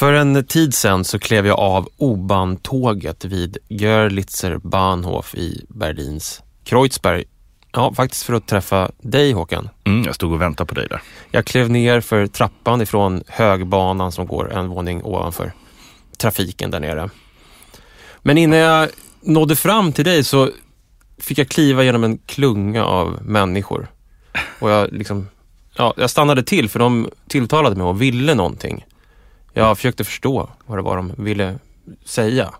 För en tid sedan så klev jag av O-Bahn-tåget vid Görlitzer Bahnhof i Berlins Kreuzberg. Ja, faktiskt för att träffa dig Håkan. Mm, jag stod och väntade på dig där. Jag klev ner för trappan ifrån högbanan som går en våning ovanför trafiken där nere. Men innan jag nådde fram till dig så fick jag kliva genom en klunga av människor. Och jag, liksom, ja, jag stannade till för de tilltalade mig och ville någonting. Jag försökte förstå vad det var de ville säga.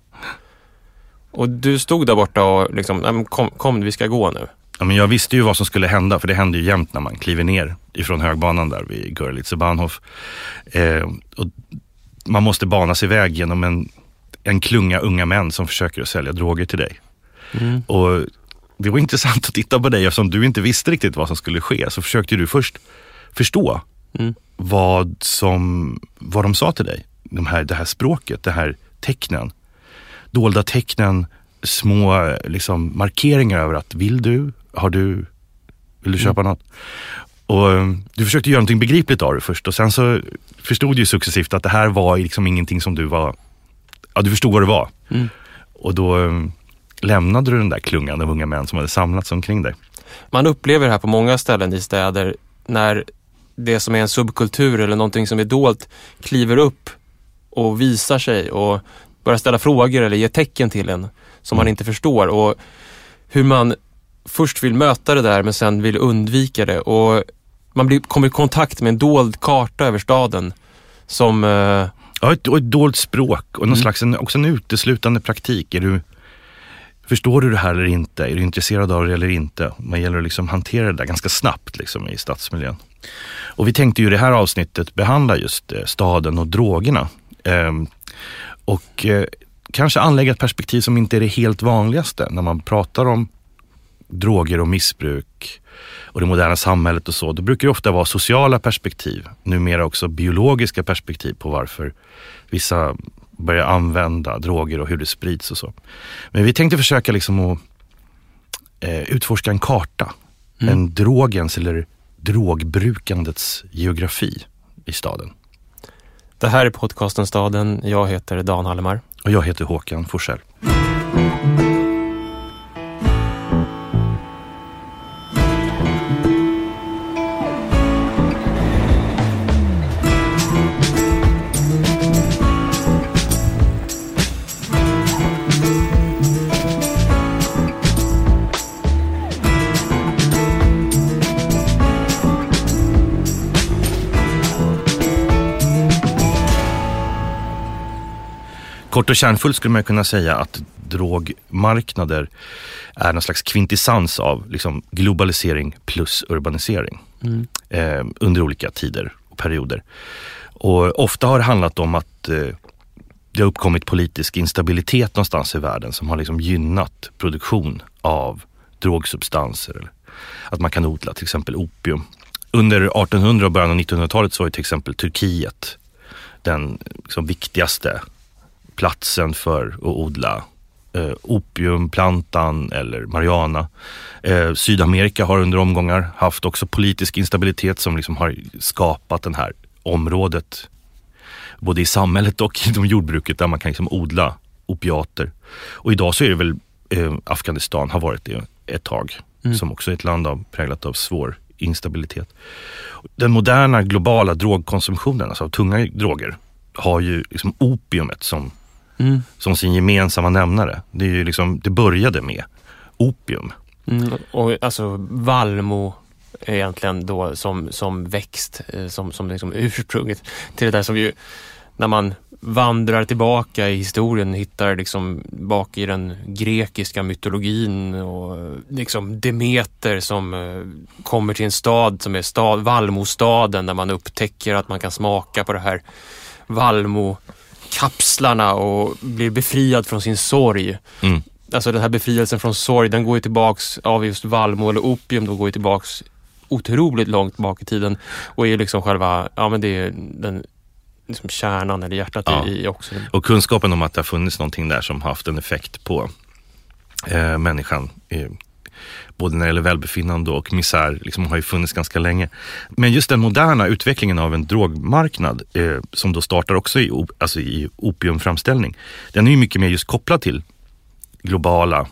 Och du stod där borta och liksom, kom, kom vi ska gå nu. Ja, men jag visste ju vad som skulle hända, för det händer ju jämt när man kliver ner ifrån högbanan där vid Görlitzer Bahnhof. Eh, och man måste bana sig iväg genom en, en klunga unga män som försöker att sälja droger till dig. Mm. Och det var intressant att titta på dig eftersom du inte visste riktigt vad som skulle ske. Så försökte du först förstå Mm. vad, som, vad de sa till dig. De här, det här språket, det här tecknen. Dolda tecknen, små liksom, markeringar över att vill du, har du, vill du köpa något? Och eh, du försökte göra någonting begripligt av det först och sen så förstod du successivt att det här var liksom ingenting som du var, ja du förstod vad det var. Mm. Och då eh, lämnade du den där klungan av unga män som hade samlats omkring dig. Man upplever det här på många ställen i städer när det som är en subkultur eller någonting som är dolt kliver upp och visar sig och börjar ställa frågor eller ge tecken till en som man Mm. inte förstår. Och hur man först vill möta det där men sen vill undvika det. Och man blir, kommer i kontakt med en dold karta över staden som eh, Ja, ett, och ett dolt språk och någon Mm. slags en, också en uteslutande praktik. Är du, förstår du det här eller inte? Är du intresserad av det eller inte? Man gäller liksom att liksom hantera det där ganska snabbt liksom, i stadsmiljön. Och vi tänkte ju i det här avsnittet behandla just eh, staden och drogerna. Ehm, och eh, kanske anlägga ett perspektiv som inte är det helt vanligaste när man pratar om droger och missbruk och det moderna samhället och så. Då brukar det ofta vara sociala perspektiv, numera också biologiska perspektiv på varför vissa börjar använda droger och hur det sprids och så. Men vi tänkte försöka liksom att eh, utforska en karta. Mm. En drogens eller drogbrukandets geografi i staden. det här är podcasten Staden. Jag heter Dan Hallemar. Och jag heter Håkan Forsell. Kort och kärnfullt skulle man kunna säga att drogmarknader är någon slags kvintessens av liksom, globalisering plus urbanisering Mm. eh, under olika tider och perioder. Och ofta har det handlat om att eh, det har uppkommit politisk instabilitet någonstans i världen som har liksom gynnat produktion av drogsubstanser. Eller att man kan odla till exempel opium. Under 1800 och början av 1900-talet så var ju till exempel Turkiet den liksom, viktigaste platsen för att odla eh, opiumplantan eller marijuana. Eh, Sydamerika har under omgångar haft också politisk instabilitet som liksom har skapat det här området både i samhället och inom jordbruket där man kan liksom odla opiater. Och idag så är det väl eh, Afghanistan har varit det ett tag Mm. som också är ett land av, präglat av svår instabilitet. Den moderna globala drogkonsumtionen, alltså av tunga droger, har ju liksom opiumet som Mm. som sin gemensamma nämnare. Det, är ju liksom, det började med opium. Mm, och alltså vallmo är egentligen då som, som växt, eh, som, som liksom ursprunget till det där som ju, när man vandrar tillbaka i historien, hittar liksom bak i den grekiska mytologin och eh, liksom Demeter som eh, kommer till en stad som är stad, vallmostaden där man upptäcker att man kan smaka på det här vallmo kapslarna och blir befriad från sin sorg. Mm. Alltså den här befrielsen från sorg, den går ju tillbaks av just vallmo eller opium, då går ju tillbaks otroligt långt bak i tiden och är liksom själva, ja men det är den liksom kärnan eller hjärtat Ja. i, också. Och kunskapen om att det har funnits någonting där som haft en effekt på eh, människan eh, både när det gäller välbefinnande och misär, liksom har ju funnits ganska länge. Men just den moderna utvecklingen av en drogmarknad eh, som då startar också i, alltså i opiumframställning, den är ju mycket mer just kopplad till globala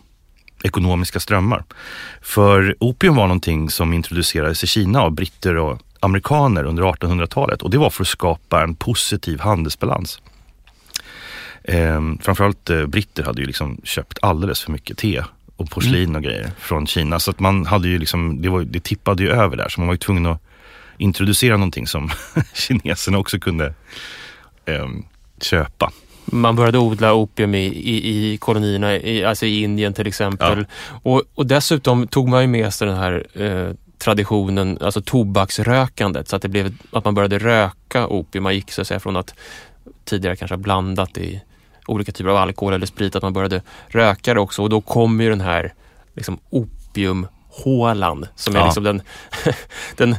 ekonomiska strömmar. För opium var någonting som introducerades i Kina av britter och amerikaner under 1800-talet och det var för att skapa en positiv handelsbalans. Eh, framförallt eh, britter hade ju liksom köpt alldeles för mycket te och porslin och grejer från Kina. Så att man hade ju liksom, det, var, det tippade ju över där så man var ju tvungen att introducera någonting som kineserna också kunde eh, köpa. Man började odla opium i, i, i kolonierna, i, alltså i Indien till exempel. Ja. Och, och dessutom tog man ju med sig den här eh, traditionen, alltså tobaksrökandet, så att det blev att man började röka opium. Man gick så att säga från att tidigare kanske ha blandat i olika typer av alkohol eller sprit, att man började röka det också och då kommer ju den här liksom, opiumhålan som är ja. liksom den, den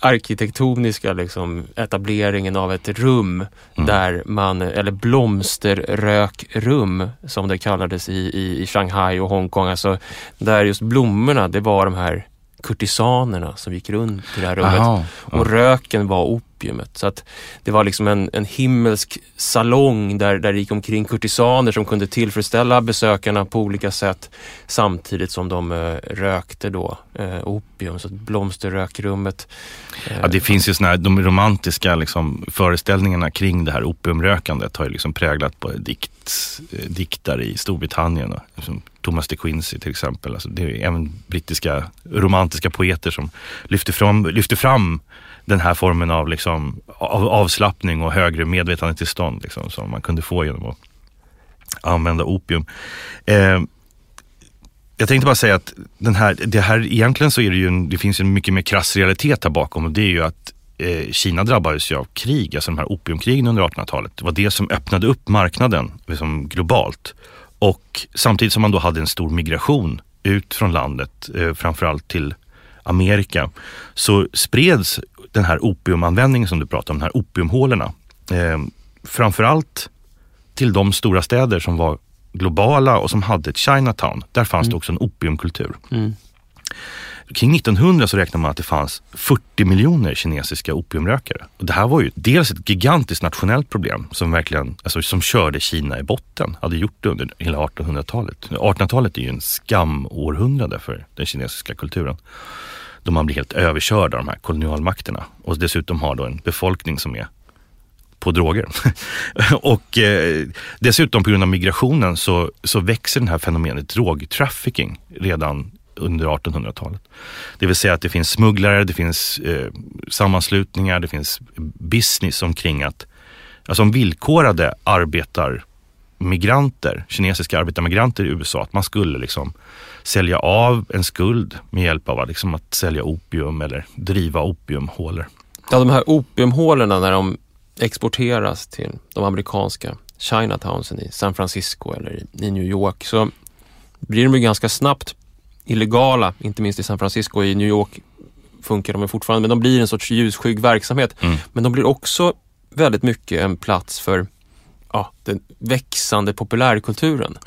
arkitektoniska liksom, etableringen av ett rum mm. där man, eller blomsterrökrum som det kallades i, i, i Shanghai och Hongkong, alltså där just blommorna, det var de här kurtisanerna som gick runt i det här rummet. Aha, och röken var opiumet. Så att det var liksom en, en himmelsk salong där, där det gick omkring kurtisaner som kunde tillfredsställa besökarna på olika sätt samtidigt som de eh, rökte då eh, opium. Så blomsterrökrummet. Eh, ja, det finns ju såna här, de romantiska liksom, föreställningarna kring det här opiumrökandet har ju liksom präglat på dikt, eh, diktare i Storbritannien. Liksom, Thomas de Quincey till exempel. Alltså, det är även brittiska romantiska poeter som lyfter fram, lyfter fram den här formen av, liksom, av avslappning och högre medvetandetillstånd liksom, som man kunde få genom att använda opium. Eh, jag tänkte bara säga att den här, det här egentligen så är det ju en, det finns en mycket mer krass realitet här bakom och det är ju att eh, Kina drabbades ju av krig, alltså de här opiumkrigen under 1800-talet. Det var det som öppnade upp marknaden liksom, globalt. Och samtidigt som man då hade en stor migration ut från landet, eh, framförallt till Amerika, så spreds den här opiumanvändningen som du pratar om, de här opiumhålorna. Eh, framförallt till de stora städer som var globala och som hade ett Chinatown. Där fanns mm. det också en opiumkultur. Mm. Kring 1900 så räknar man att det fanns 40 miljoner kinesiska opiumrökare. Och det här var ju dels ett gigantiskt nationellt problem som verkligen, alltså som körde Kina i botten, hade gjort det under hela 1800-talet. 1800-talet är ju en skamårhundrade för den kinesiska kulturen. Då man blir helt överkörd av de här kolonialmakterna och dessutom har då en befolkning som är på droger. och eh, dessutom på grund av migrationen så, så växer det här fenomenet drogtrafficking redan under 1800-talet. Det vill säga att det finns smugglare, det finns eh, sammanslutningar, det finns business omkring att, alltså om villkorade arbetarmigranter, kinesiska arbetarmigranter i USA, att man skulle liksom sälja av en skuld med hjälp av liksom att sälja opium eller driva opiumhålor. Ja, de här opiumhålorna när de exporteras till de amerikanska Chinatownsen i San Francisco eller i New York så blir de ju ganska snabbt illegala, inte minst i San Francisco och i New York funkar de fortfarande, men de blir en sorts ljusskygg verksamhet. Mm. Men de blir också väldigt mycket en plats för ja, den växande populärkulturen.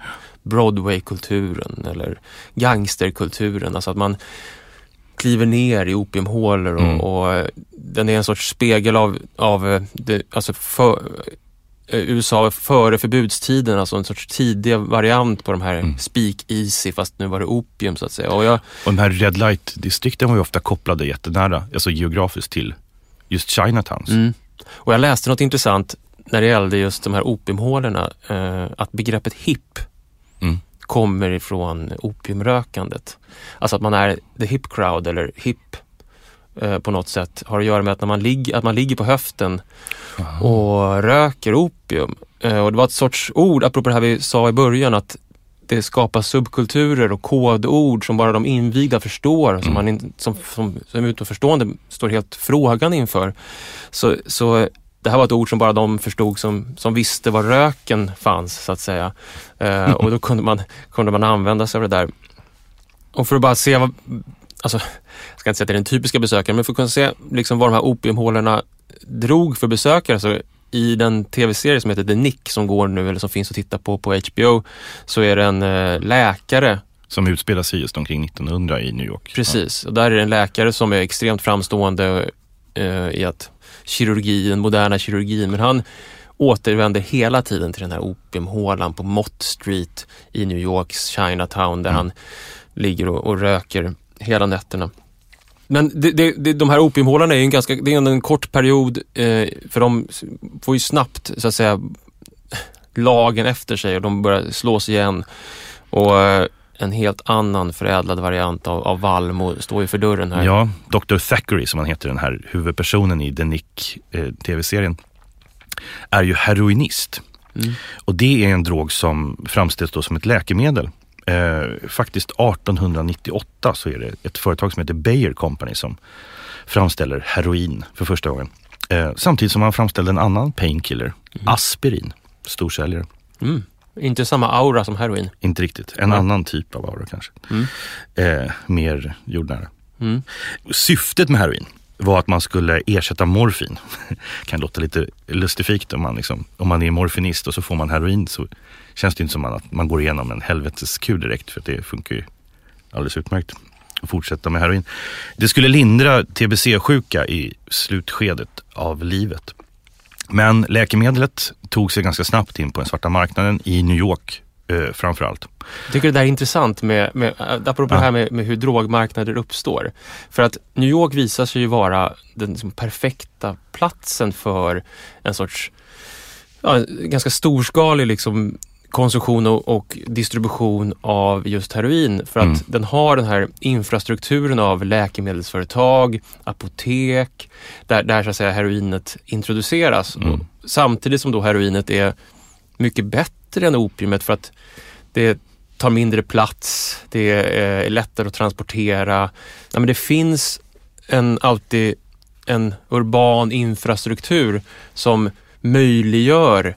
Broadwaykulturen eller gangsterkulturen, alltså att man kliver ner i opiumhålor och, mm. och den är en sorts spegel av, av det, alltså för, Eh, USA före förbudstiden, alltså en sorts tidig variant på de här mm. Speak Easy fast nu var det opium så att säga. Och, jag, och de här Red Light-distrikten var ju ofta kopplade jättenära, alltså geografiskt till just Chinatowns. Mm. Och jag läste något intressant när det gällde just de här opiumhålorna, eh, att begreppet hipp mm. kommer ifrån opiumrökandet. Alltså att man är the hip crowd eller hip eh, på något sätt har att göra med att, när man, ligger, att man ligger på höften och röker opium. Eh, och det var ett sorts ord, apropå det här vi sa i början, att det skapas subkulturer och kodord som bara de invigda förstår, mm. som, man in, som, som, som utanförstående står helt frågan inför. Så, så det här var ett ord som bara de förstod som, som visste var röken fanns, så att säga. Eh, och då kunde man, kunde man använda sig av det där. Och för att bara se vad, alltså, jag ska inte säga att det är den typiska besökaren, men för att kunna se liksom vad de här opiumhålorna drog för besökare. Så I den tv-serie som heter The Nick som går nu eller som finns att titta på på HBO så är det en eh, läkare Som utspelar sig just omkring 1900 i New York. Precis, och där är det en läkare som är extremt framstående eh, i att kirurgi, den moderna kirurgin, men han återvänder hela tiden till den här opiumhålan på Mott Street i New Yorks Chinatown där mm. han ligger och, och, röker hela nätterna. Men det, det, det, de här opiumhålorna är ju en ganska, det är en kort period eh, för de får ju snabbt så att säga lagen efter sig och de börjar slås igen. Och eh, en helt annan förädlad variant av, av Valmo står ju för dörren här. Ja, Dr. Thackeray som han heter, den här huvudpersonen i The Nick eh, tv-serien, är ju heroinist. Mm. Och det är en drog som framställs då som ett läkemedel. Eh, faktiskt 1898 så är det ett företag som heter Bayer Company som framställer heroin för första gången. Eh, samtidigt som man framställde en annan painkiller, mm. aspirin, storsäljare. Mm. Inte samma aura som heroin? Inte riktigt, en ja. annan typ av aura kanske. Mm. Eh, mer jordnära. Mm. Syftet med heroin var att man skulle ersätta morfin. kan låta lite lustifikt om man, liksom, om man är morfinist och så får man heroin så känns det inte som att man går igenom en helveteskur direkt för det funkar ju alldeles utmärkt att fortsätta med heroin. Det skulle lindra tbc-sjuka i slutskedet av livet. Men läkemedlet tog sig ganska snabbt in på den svarta marknaden i New York eh, framförallt. Jag tycker det där är intressant, med, med, apropå ja. det här med, med, hur drogmarknader uppstår. För att New York visar sig ju vara den liksom, perfekta platsen för en sorts ja, ganska storskalig liksom, konsumtion och, och, distribution av just heroin för att mm. den har den här infrastrukturen av läkemedelsföretag, apotek, där, där så att säga heroinet introduceras. Mm. samtidigt som då heroinet är mycket bättre än opiumet för att det tar mindre plats, det är lättare att transportera. Ja, men det finns en, alltid en urban infrastruktur som möjliggör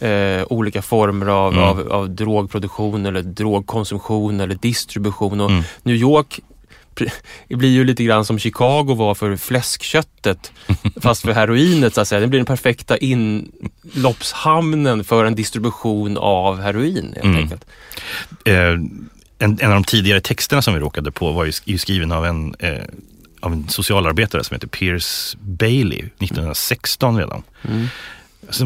eh, olika former av, mm. av, av, drogproduktion eller drogkonsumtion eller distribution. Och mm. New York blir ju lite grann som Chicago var för fläskköttet fast för heroinet så att säga. Det blir den perfekta inloppshamnen för en distribution av heroin helt mm. enkelt. Eh, en, en, av de tidigare texterna som vi råkade på var ju skriven av en, eh, av en socialarbetare som heter Pierce Bailey 1916 redan. Mm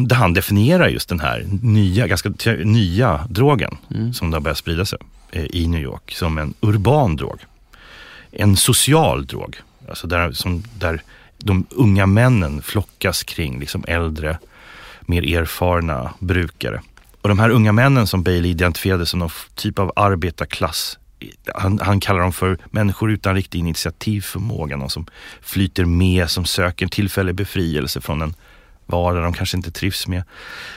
där han definierar just den här nya, ganska nya drogen mm. som har börjat sprida sig eh, i New York som en urban drog. En social drog, alltså där, som, där de unga männen flockas kring liksom äldre, mer erfarna brukare. Och de här unga männen som Bailey identifierade som någon typ av arbetarklass han, han, kallar dem för människor utan riktig initiativförmåga, någon som flyter med, som söker tillfällig befrielse från en vardag de kanske inte trivs med.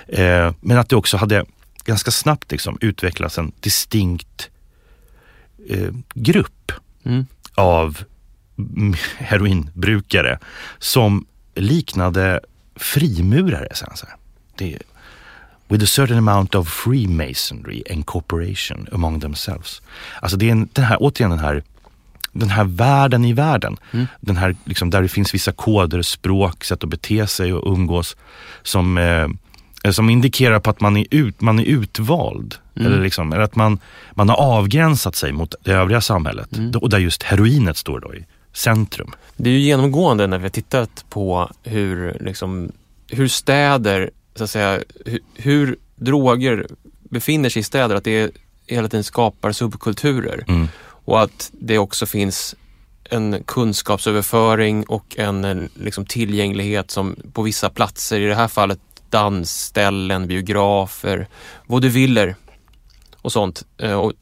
Eh, men att det också hade ganska snabbt liksom utvecklats en distinkt eh, grupp mm. av heroinbrukare som liknade frimurare. Så här. Det, with a certain amount of freemasonry and cooperation among themselves. Alltså det är en, den här, återigen den här den här världen i världen. Mm. Den här, liksom, där det finns vissa koder, språk, sätt att bete sig och umgås som, eh, som indikerar på att man är, ut, man är utvald. Mm. Eller, liksom, eller att man, man har avgränsat sig mot det övriga samhället. Mm. Och där just heroinet står då i centrum. Det är ju genomgående när vi har tittat på hur, liksom, hur städer, så att säga, hur, hur droger befinner sig i städer, att det hela tiden skapar subkulturer. Mm. Och att det också finns en kunskapsöverföring och en liksom, tillgänglighet som på vissa platser, i det här fallet dansställen, biografer, vaudeviller och sånt. Eh, och,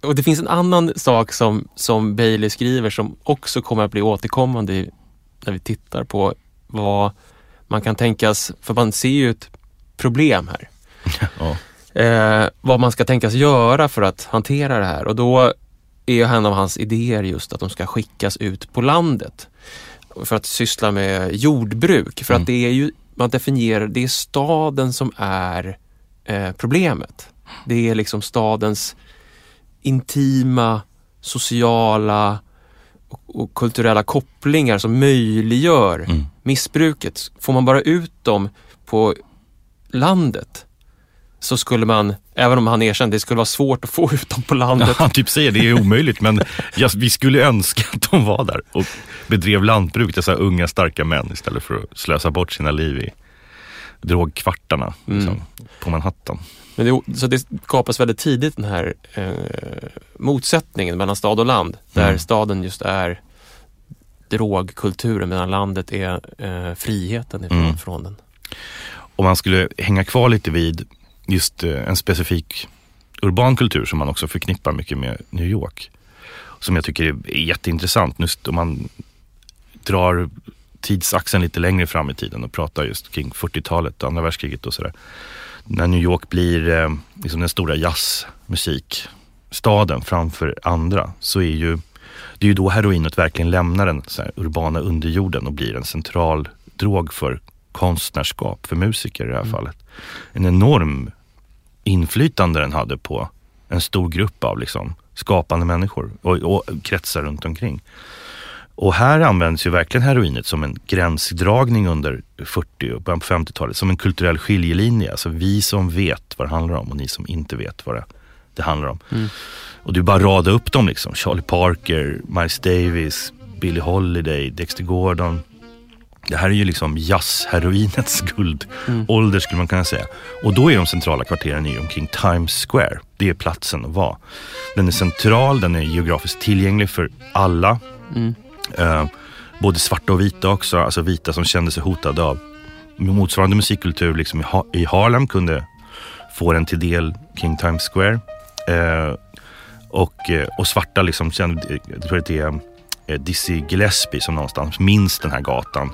och, det finns en annan sak som, som Bailey skriver som också kommer att bli återkommande när vi tittar på vad man kan tänkas, för man ser ju ett problem här. Ja. Eh, vad man ska tänkas göra för att hantera det här och då är en av hans idéer just att de ska skickas ut på landet för att syssla med jordbruk. För mm. att det är ju, man definierar, det är staden som är eh, problemet. Det är liksom stadens intima, sociala och, och kulturella kopplingar som möjliggör mm. missbruket. Får man bara ut dem på landet så skulle man, även om han erkände, det skulle vara svårt att få ut dem på landet. Ja, han typ säger det är omöjligt men ja, vi skulle önska att de var där och bedrev lantbruk, dessa unga starka män istället för att slösa bort sina liv i drogkvartarna liksom, på Manhattan. Men det, så det skapas väldigt tidigt den här eh, motsättningen mellan stad och land. Där Mm. staden just är drogkulturen medan landet är eh, friheten ifrån Mm. från den. Om man skulle hänga kvar lite vid just eh, en specifik urban kultur som man också förknippar mycket med New York. Som jag tycker är jätteintressant. Just om man drar tidsaxeln lite längre fram i tiden och pratar just kring 40-talet, andra världskriget och sådär. När New York blir eh, liksom den stora jazzmusikstaden framför andra så är ju det är ju då heroinet verkligen lämnar den här, urbana underjorden och blir en central drog för konstnärskap, för musiker i det här fallet. En enorm inflytande den hade på en stor grupp av liksom, skapande människor och, och kretsar runt omkring. Och här används ju verkligen heroinet som en gränsdragning under 40 och början på 50-talet, som en kulturell skiljelinje. Alltså vi som vet vad det handlar om och ni som inte vet vad det, det handlar om. Och du bara rada upp dem liksom. Charlie Parker, Miles Davis, Billie Holiday, Dexter Gordon. Det här är ju liksom jazzheroinets guldålder skulle man kunna säga. Och då är de centrala kvarteren ju omkring Times Square. Det är platsen att vara. Den är central, den är geografiskt tillgänglig för alla. Eh, både svarta och vita också, alltså vita som kände sig hotade av motsvarande musikkultur liksom i, ha- i Harlem kunde få den till del kring Times Square. Eh, och, eh, och svarta liksom kände, jag tror att det är eh, Dizzy Gillespie som någonstans minns den här gatan.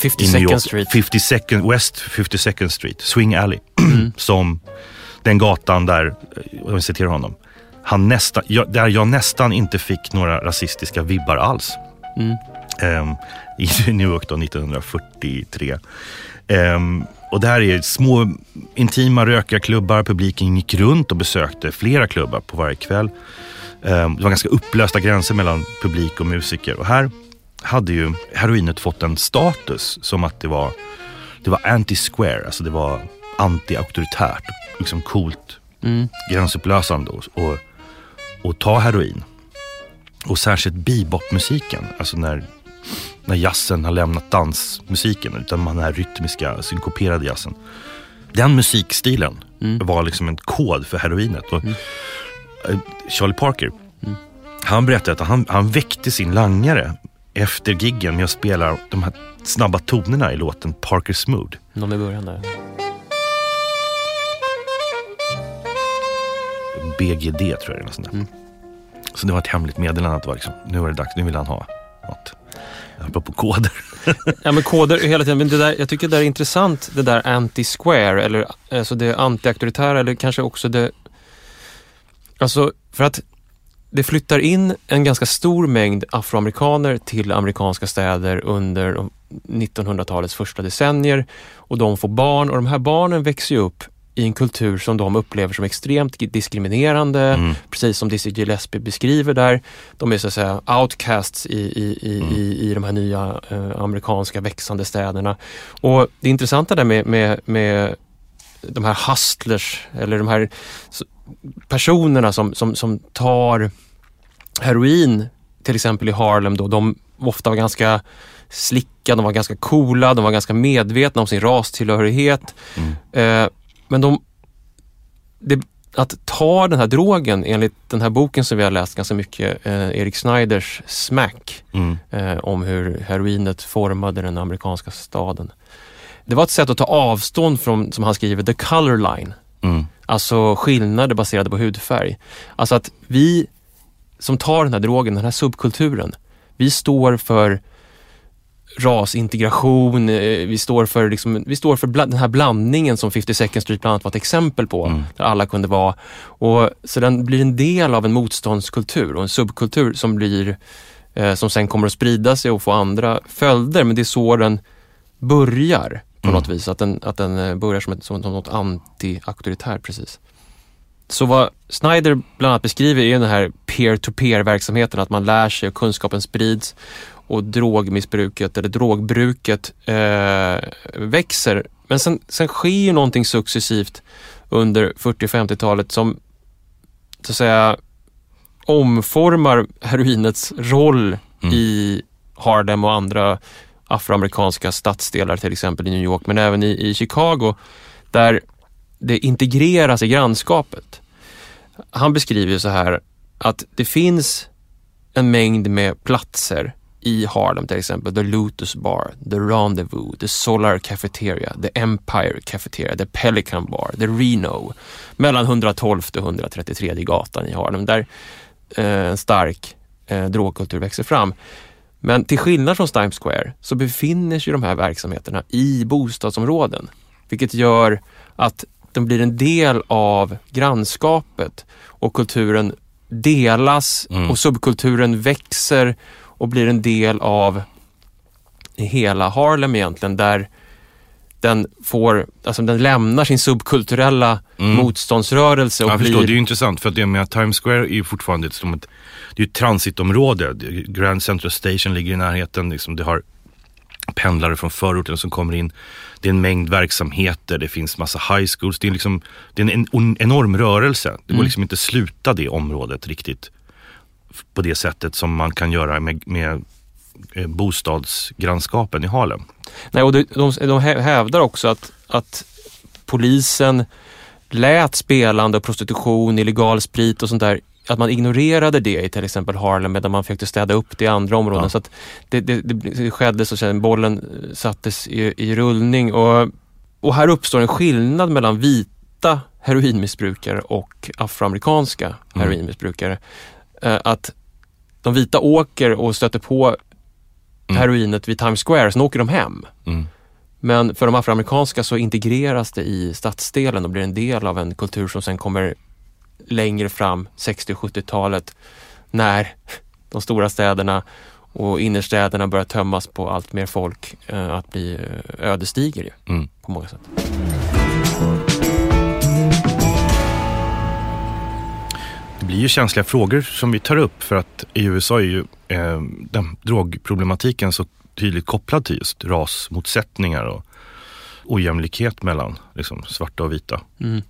50 i New Second York. Street. 52nd, West 52nd Street, Swing Alley. som den gatan där, eh, om jag citerar honom, han nästan, jag, där jag nästan inte fick några rasistiska vibbar alls. Mm. Ehm, I New York då 1943. Ehm, och det här är små intima rökarklubbar. Publiken gick runt och besökte flera klubbar på varje kväll. Ehm, det var ganska upplösta gränser mellan publik och musiker. Och här hade ju heroinet fått en status som att det var, det var anti-square, alltså det var anti-auktoritärt. Liksom coolt, Mm. gränsupplösande och, och, och ta heroin. Och särskilt bebopmusiken, alltså när, när jazzen har lämnat dansmusiken utan man är rytmiska, synkoperade jazzen. Den musikstilen Mm. var liksom en kod för heroinet. Och, eh, Charlie Parker, han berättade att han, han väckte sin langare efter giggen med att spela de här snabba tonerna i låten Parker's Mood. Någon i början där. BGD tror jag det är. Något sånt där. Mm. Så det var ett hemligt meddelande att det var liksom, nu var det dags, nu vill han ha något. Apropå koder. Ja men koder hela tiden, men det där, jag tycker det där är intressant, det där anti-square eller alltså det anti-auktoritära eller kanske också det... Alltså för att det flyttar in en ganska stor mängd afroamerikaner till amerikanska städer under de 1900-talets första decennier och de får barn och de här barnen växer upp i en kultur som de upplever som extremt diskriminerande, Mm. precis som Dizzy Gillespie beskriver där. De är så att säga outcasts i, i, i, i, i de här nya eh, amerikanska växande städerna. Och det intressanta där med, med, med de här hustlers, eller de här personerna som, som, som tar heroin, till exempel i Harlem då, de ofta var ganska slicka, de var ganska coola, de var ganska medvetna om sin rastillhörighet. Mm. Eh, men de, det, att ta den här drogen enligt den här boken som vi har läst ganska mycket, eh, Erik Snyders Smack, Mm. eh, om hur heroinet formade den amerikanska staden. Det var ett sätt att ta avstånd från, som han skriver, the color line. Mm. Alltså skillnader baserade på hudfärg. Alltså att vi som tar den här drogen, den här subkulturen, vi står för rasintegration, eh, vi står för, liksom, vi står för den här blandningen som 50 Second Street bland annat var ett exempel på, Mm. där alla kunde vara. Och, så den blir en del av en motståndskultur och en subkultur som blir eh, som sen kommer att sprida sig och få andra följder. Men det är så den börjar på Mm. något vis. Att den, att den eh, börjar som, ett, som, något anti-auktoritärt precis. Så vad Snyder bland annat beskriver är den här peer-to-peer verksamheten, att man lär sig och kunskapen sprids och drogmissbruket eller drogbruket eh, växer Men sen, sen sker ju någonting successivt under 40 50-talet som så att säga omformar heroinets roll Mm. i Harlem och andra afroamerikanska stadsdelar, till exempel i New York, men även i, i Chicago, där det integreras i grannskapet. Han beskriver så här att det finns en mängd med platser i Harlem till exempel, The Lotus Bar, The Rendezvous, The Solar Cafeteria, The Empire Cafeteria, The Pelican Bar, The Reno, mellan 112 och 133 gatan i Harlem, där eh, en stark eh, drogkultur växer fram. Men till skillnad från Times Square så befinner sig de här verksamheterna i bostadsområden, vilket gör att de blir en del av grannskapet och kulturen delas Mm. och subkulturen växer och blir en del av hela Harlem egentligen där den får, alltså den lämnar sin subkulturella Mm. motståndsrörelse och Jag blir... förstår, det är intressant för att det med Times Square är ju fortfarande ett, som ett, det är ett transitområde. Grand Central Station ligger i närheten. Liksom, det har pendlare från förorten som kommer in. Det är en mängd verksamheter, det finns massa high schools. Det är, liksom, det är en, en enorm rörelse. Det går Mm. liksom inte sluta det området riktigt på det sättet som man kan göra med, med eh, bostadsgrannskapen i Harlem. Nej, och de, de, de hä- hävdar också att, att polisen lät spelande och prostitution, illegal sprit och sånt där, att man ignorerade det i till exempel Harlem medan man försökte städa upp det i andra områden. Ja. Så att det, det, det skedde så att säga, bollen eh, sattes i, i rullning och, och här uppstår en skillnad mellan vita heroinmissbrukare och afroamerikanska Mm. heroinmissbrukare. Eh, Att de vita åker och stöter på Mm. heroinet vid Times Square, sen åker de hem. Mm. Men för de afroamerikanska så integreras det i stadsdelen och blir en del av en kultur som sen kommer längre fram, 60 och 70-talet, när de stora städerna och innerstäderna börjar tömmas på allt mer folk, eh, att bli eh, ödesdiger ju, Mm. på många sätt. Det blir ju känsliga frågor som vi tar upp för att i USA är ju eh, den drogproblematiken så tydligt kopplad till just rasmotsättningar och ojämlikhet mellan liksom, svarta och vita. Mm.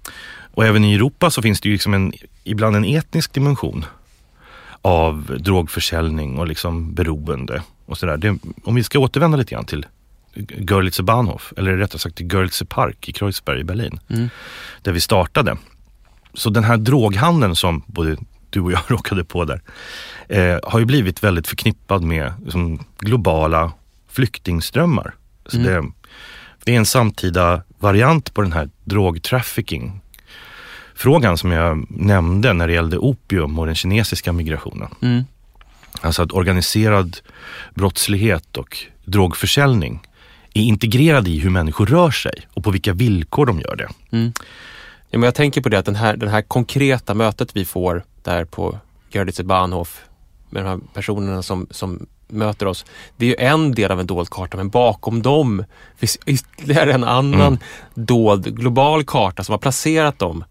Och även i Europa så finns det ju liksom en, ibland en etnisk dimension av drogförsäljning och liksom beroende och sådär. Om vi ska återvända lite grann till Görlitzer Bahnhof, eller rättare sagt till Görlitzer Park i Kreuzberg i Berlin Mm. där vi startade. Så den här droghandeln som både du och jag råkade på där eh, har ju blivit väldigt förknippad med liksom, globala flyktingströmmar. Så Mm. det, det är en samtida variant på den här drogtrafficking frågan som jag nämnde när det gällde opium och den kinesiska migrationen. Mm. Alltså att organiserad brottslighet och drogförsäljning är integrerad i hur människor rör sig och på vilka villkor de gör det. Mm. Ja, men jag tänker på det att den här, den här konkreta mötet vi får där på Görlitzer Bahnhof med de här personerna som, som möter oss. Det är ju en del av en dold karta men bakom dem finns ytterligare en annan Mm. dold global karta som har placerat dem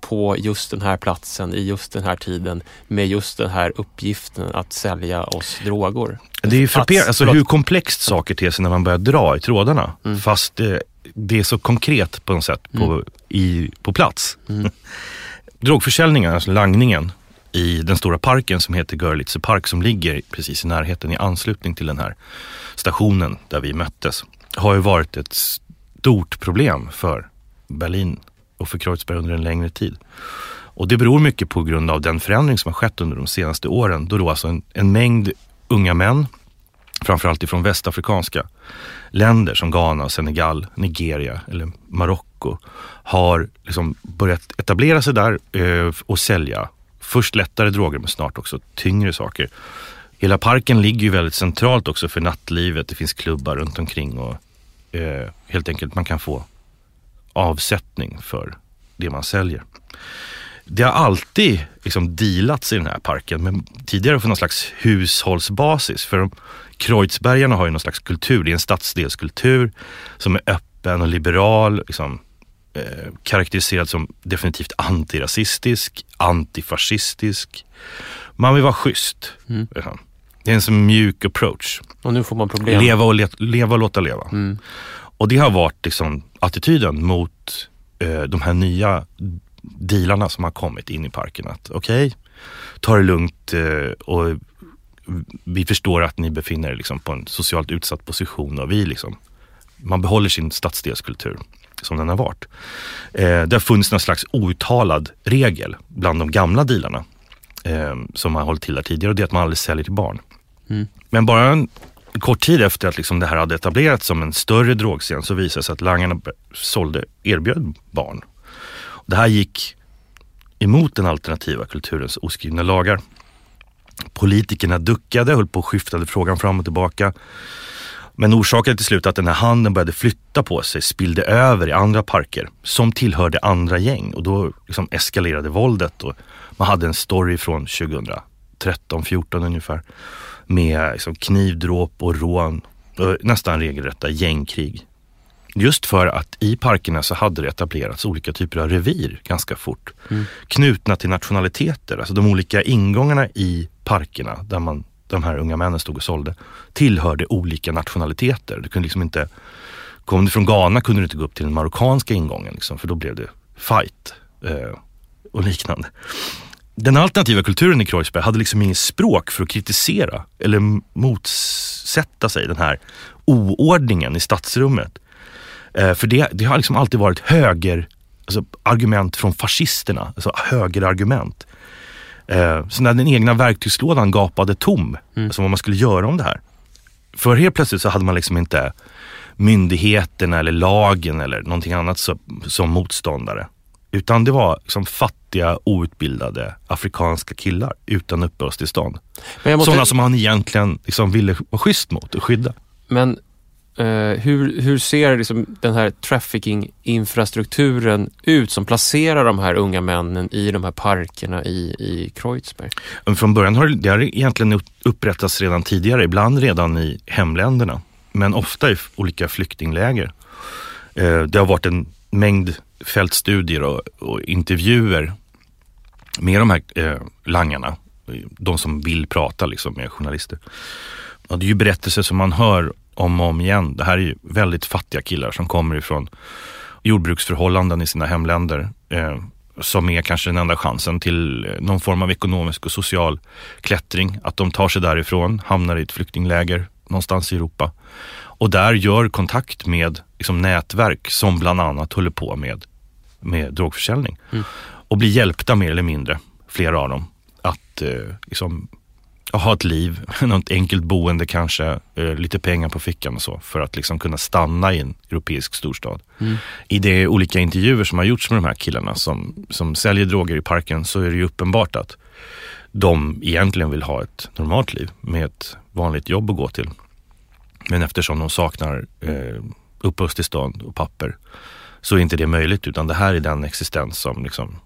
på just den här platsen i just den här tiden med just den här uppgiften att sälja oss droger. Det är ju frapperande, alltså förlåt. hur komplext saker ter sig när man börjar dra i trådarna. Mm. Fast det, det är så konkret på något sätt på, i, på plats. Mm. Drogförsäljningen, alltså langningen i den stora parken som heter Görlitzer park som ligger precis i närheten i anslutning till den här stationen där vi möttes. Har ju varit ett stort problem för Berlin och för Kreuzberg under en längre tid. Och det beror mycket på grund av den förändring som har skett under de senaste åren. Då då alltså en, en mängd unga män, framförallt ifrån västafrikanska länder som Ghana, Senegal, Nigeria eller Marocko har liksom börjat etablera sig där eh, och sälja först lättare droger men snart också tyngre saker. Hela parken ligger ju väldigt centralt också för nattlivet. Det finns klubbar runt omkring och eh, helt enkelt man kan få avsättning för det man säljer. Det har alltid liksom dealats i den här parken, men tidigare på någon slags hushållsbasis. För de, Kreuzbergarna har ju någon slags kultur, det är en stadsdelskultur som är öppen och liberal, liksom, eh, karaktäriserad som definitivt antirasistisk, antifascistisk. Man vill vara schysst. Mm. Det är en sån mjuk approach. Och nu får man problem. Leva och, let, leva och låta leva. Mm. Och det har varit liksom attityden mot eh, de här nya dealarna som har kommit in i parken. Att okej, okay, ta det lugnt eh, och vi förstår att ni befinner er liksom på en socialt utsatt position och vi liksom, man behåller sin stadsdelskultur som den har varit. Eh, det har funnits någon slags outtalad regel bland de gamla dealarna eh, som har hållit till där tidigare och det är att man aldrig säljer till barn. Mm. Men bara en kort tid efter att liksom det här hade etablerats som en större drogscen så visade det sig att langarna sålde, erbjöd barn. Det här gick emot den alternativa kulturens oskrivna lagar. Politikerna duckade, höll på och skiftade frågan fram och tillbaka. Men orsakade till slut att den här handeln började flytta på sig, spillde över i andra parker som tillhörde andra gäng och då liksom eskalerade våldet. Och man hade en story från 2013, 14 ungefär med liksom knivdråp och rån och nästan regelrätta gängkrig. Just för att i parkerna så hade det etablerats olika typer av revir ganska fort. Mm. Knutna till nationaliteter, alltså de olika ingångarna i parkerna där man, de här unga männen stod och sålde, tillhörde olika nationaliteter. Du kunde liksom inte, kom du från Ghana kunde du inte gå upp till den marockanska ingången liksom, för då blev det fight eh, och liknande. Den alternativa kulturen i Kreuzberg hade liksom inget språk för att kritisera eller motsätta sig den här oordningen i stadsrummet. Eh, för det, det har liksom alltid varit höger, alltså argument från fascisterna, alltså högerargument. Eh, så när den egna verktygslådan gapade tom, mm. alltså vad man skulle göra om det här. För helt plötsligt så hade man liksom inte myndigheterna eller lagen eller någonting annat som, som motståndare. Utan det var liksom fattiga, outbildade afrikanska killar utan uppehållstillstånd. Måste... Sådana som han egentligen liksom ville vara schysst mot och skydda. Men Uh, hur, hur ser liksom den här trafficking-infrastrukturen ut som placerar de här unga männen i de här parkerna i, i Kreuzberg? Från början har det har egentligen upprättats redan tidigare, ibland redan i hemländerna, men ofta i olika flyktingläger. Uh, det har varit en mängd fältstudier och, och intervjuer med de här uh, langarna, de som vill prata liksom med journalister. Och det är ju berättelser som man hör om och om igen. Det här är ju väldigt fattiga killar som kommer ifrån jordbruksförhållanden i sina hemländer. Eh, som är kanske den enda chansen till någon form av ekonomisk och social klättring. Att de tar sig därifrån, hamnar i ett flyktingläger någonstans i Europa och där gör kontakt med liksom, nätverk som bland annat håller på med, med drogförsäljning. Mm. Och blir hjälpta mer eller mindre, flera av dem, att eh, liksom, ha ett liv, något enkelt boende kanske, eh, lite pengar på fickan och så för att liksom kunna stanna i en europeisk storstad. Mm. I de olika intervjuer som har gjorts med de här killarna som, som säljer droger i parken så är det ju uppenbart att de egentligen vill ha ett normalt liv med ett vanligt jobb att gå till. Men eftersom de saknar eh, uppehållstillstånd och papper så är inte det möjligt utan det här är den existens som liksom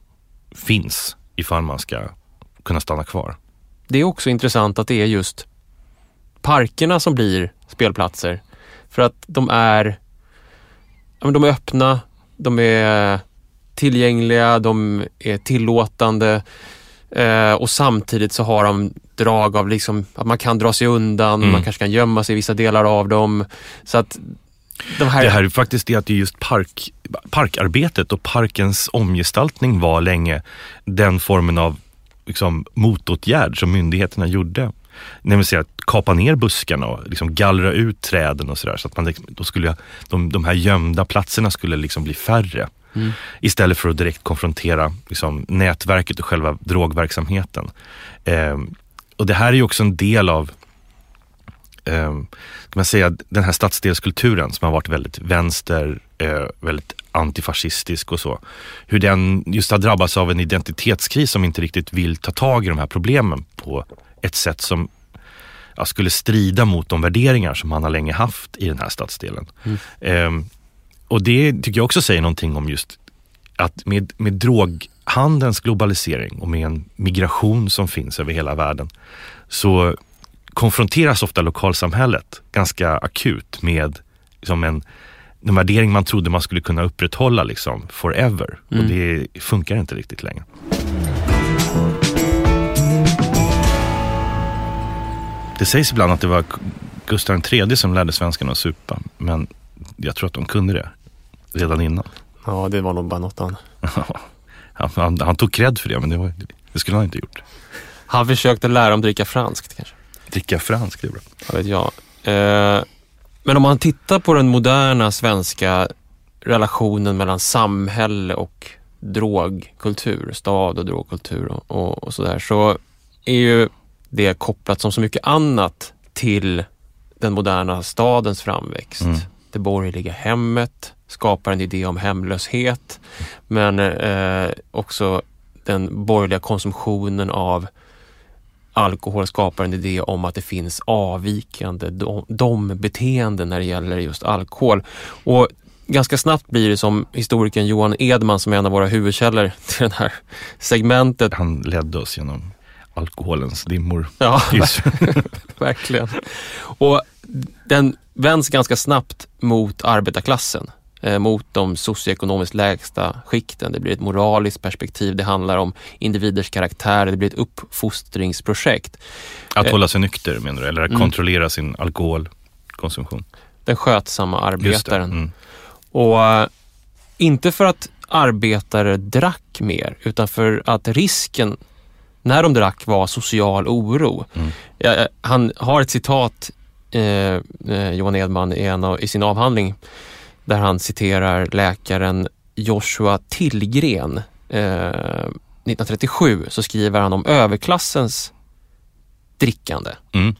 finns ifall man ska kunna stanna kvar det är också intressant att det är just parkerna som blir spelplatser. För att de är, de är öppna, de är tillgängliga, de är tillåtande eh, och samtidigt så har de drag av liksom att man kan dra sig undan, mm. man kanske kan gömma sig i vissa delar av dem. Så att de här... Det här är faktiskt det att det just park, parkarbetet och parkens omgestaltning var länge den formen av liksom, motåtgärd som myndigheterna gjorde. Nämligen att kapa ner buskarna och liksom gallra ut träden och sådär. Så att man, liksom, då skulle, de, de här gömda platserna skulle liksom bli färre. Mm. Istället för att direkt konfrontera liksom, nätverket och själva drogverksamheten. Eh, och det här är ju också en del av eh, man säga, den här stadsdelskulturen som har varit väldigt vänster, eh, väldigt antifascistisk och så. Hur den just har drabbats av en identitetskris som inte riktigt vill ta tag i de här problemen på ett sätt som ja, skulle strida mot de värderingar som man har länge haft i den här stadsdelen. Mm. Eh, och det tycker jag också säger någonting om just att med, med droghandelns globalisering och med en migration som finns över hela världen så konfronteras ofta lokalsamhället ganska akut med liksom en, en värdering man trodde man skulle kunna upprätthålla liksom forever. Mm. Och det funkar inte riktigt längre. Det sägs ibland att det var Gustav III som lärde svenskarna att supa. Men jag tror att de kunde det redan innan. Ja, det var nog bara något han... han, han, han tog cred för det, men det, var, det skulle han inte gjort. Han försökte lära dem dricka franskt kanske. Dricka franskt, det är bra. Jag vet jag. Eh, men om man tittar på den moderna svenska relationen mellan samhälle och drogkultur, stad och drogkultur och, och, och sådär, så är ju det kopplat som så mycket annat till den moderna stadens framväxt. Mm. Det borgerliga hemmet skapar en idé om hemlöshet, men eh, också den borgerliga konsumtionen av alkohol skapar en idé om att det finns avvikande dom-beteenden när det gäller just alkohol. Och ganska snabbt blir det som historikern Johan Edman som är en av våra huvudkällor till det här segmentet. Han ledde oss genom alkoholens dimmor. Ja, verkligen. Och den vänds ganska snabbt mot arbetarklassen, mot de socioekonomiskt lägsta skikten. Det blir ett moraliskt perspektiv, det handlar om individers karaktär, det blir ett uppfostringsprojekt. Att eh, hålla sig nykter menar du, eller att mm. kontrollera sin alkoholkonsumtion? Den skötsamma arbetaren. Mm. Och eh, inte för att arbetare drack mer, utan för att risken när de drack var social oro. Mm. Ja, han har ett citat, eh, eh, Johan Edman, i, en av, i sin avhandling där han citerar läkaren Joshua Tillgren. Eh, 1937 så skriver han om överklassens drickande. Mm.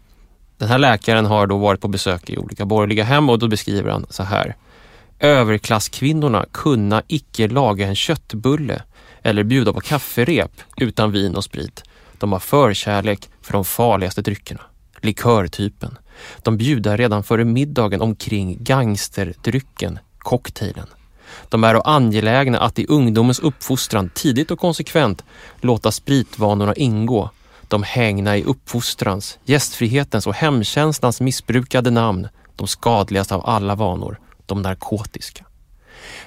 Den här läkaren har då varit på besök i olika borgerliga hem och då beskriver han så här. Överklasskvinnorna kunna icke laga en köttbulle eller bjuda på kafferep utan vin och sprit. De har förkärlek för de farligaste dryckerna, likörtypen. De bjuder redan före middagen omkring gangsterdrycken, cocktailen. De är angelägna att i ungdomens uppfostran tidigt och konsekvent låta spritvanorna ingå. De hängna i uppfostrans, gästfrihetens och hemkänslands missbrukade namn, de skadligaste av alla vanor, de narkotiska.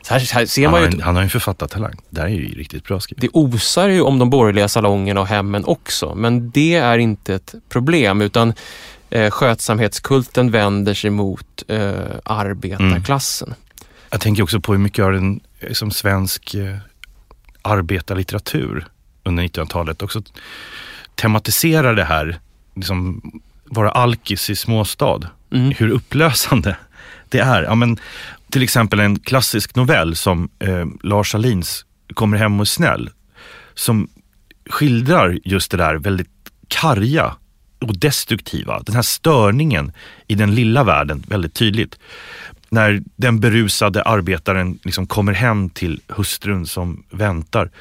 Så här, här ser han, man ju, har en, han har en författartalang. Det här är ju riktigt bra skrivet. Det osar ju om de borgerliga salongerna och hemmen också, men det är inte ett problem utan eh, skötsamhetskulten vänder sig mot eh, arbetarklassen. Mm. Jag tänker också på hur mycket av den som svensk eh, arbetarlitteratur under 1900-talet också tematiserar det här, liksom vara alkis i småstad. Mm. Hur upplösande det är. Ja, men, till exempel en klassisk novell som eh, Lars Alins Kommer hem och är snäll. Som skildrar just det där väldigt karga och destruktiva. Den här störningen i den lilla världen väldigt tydligt. När den berusade arbetaren liksom kommer hem till hustrun som väntar.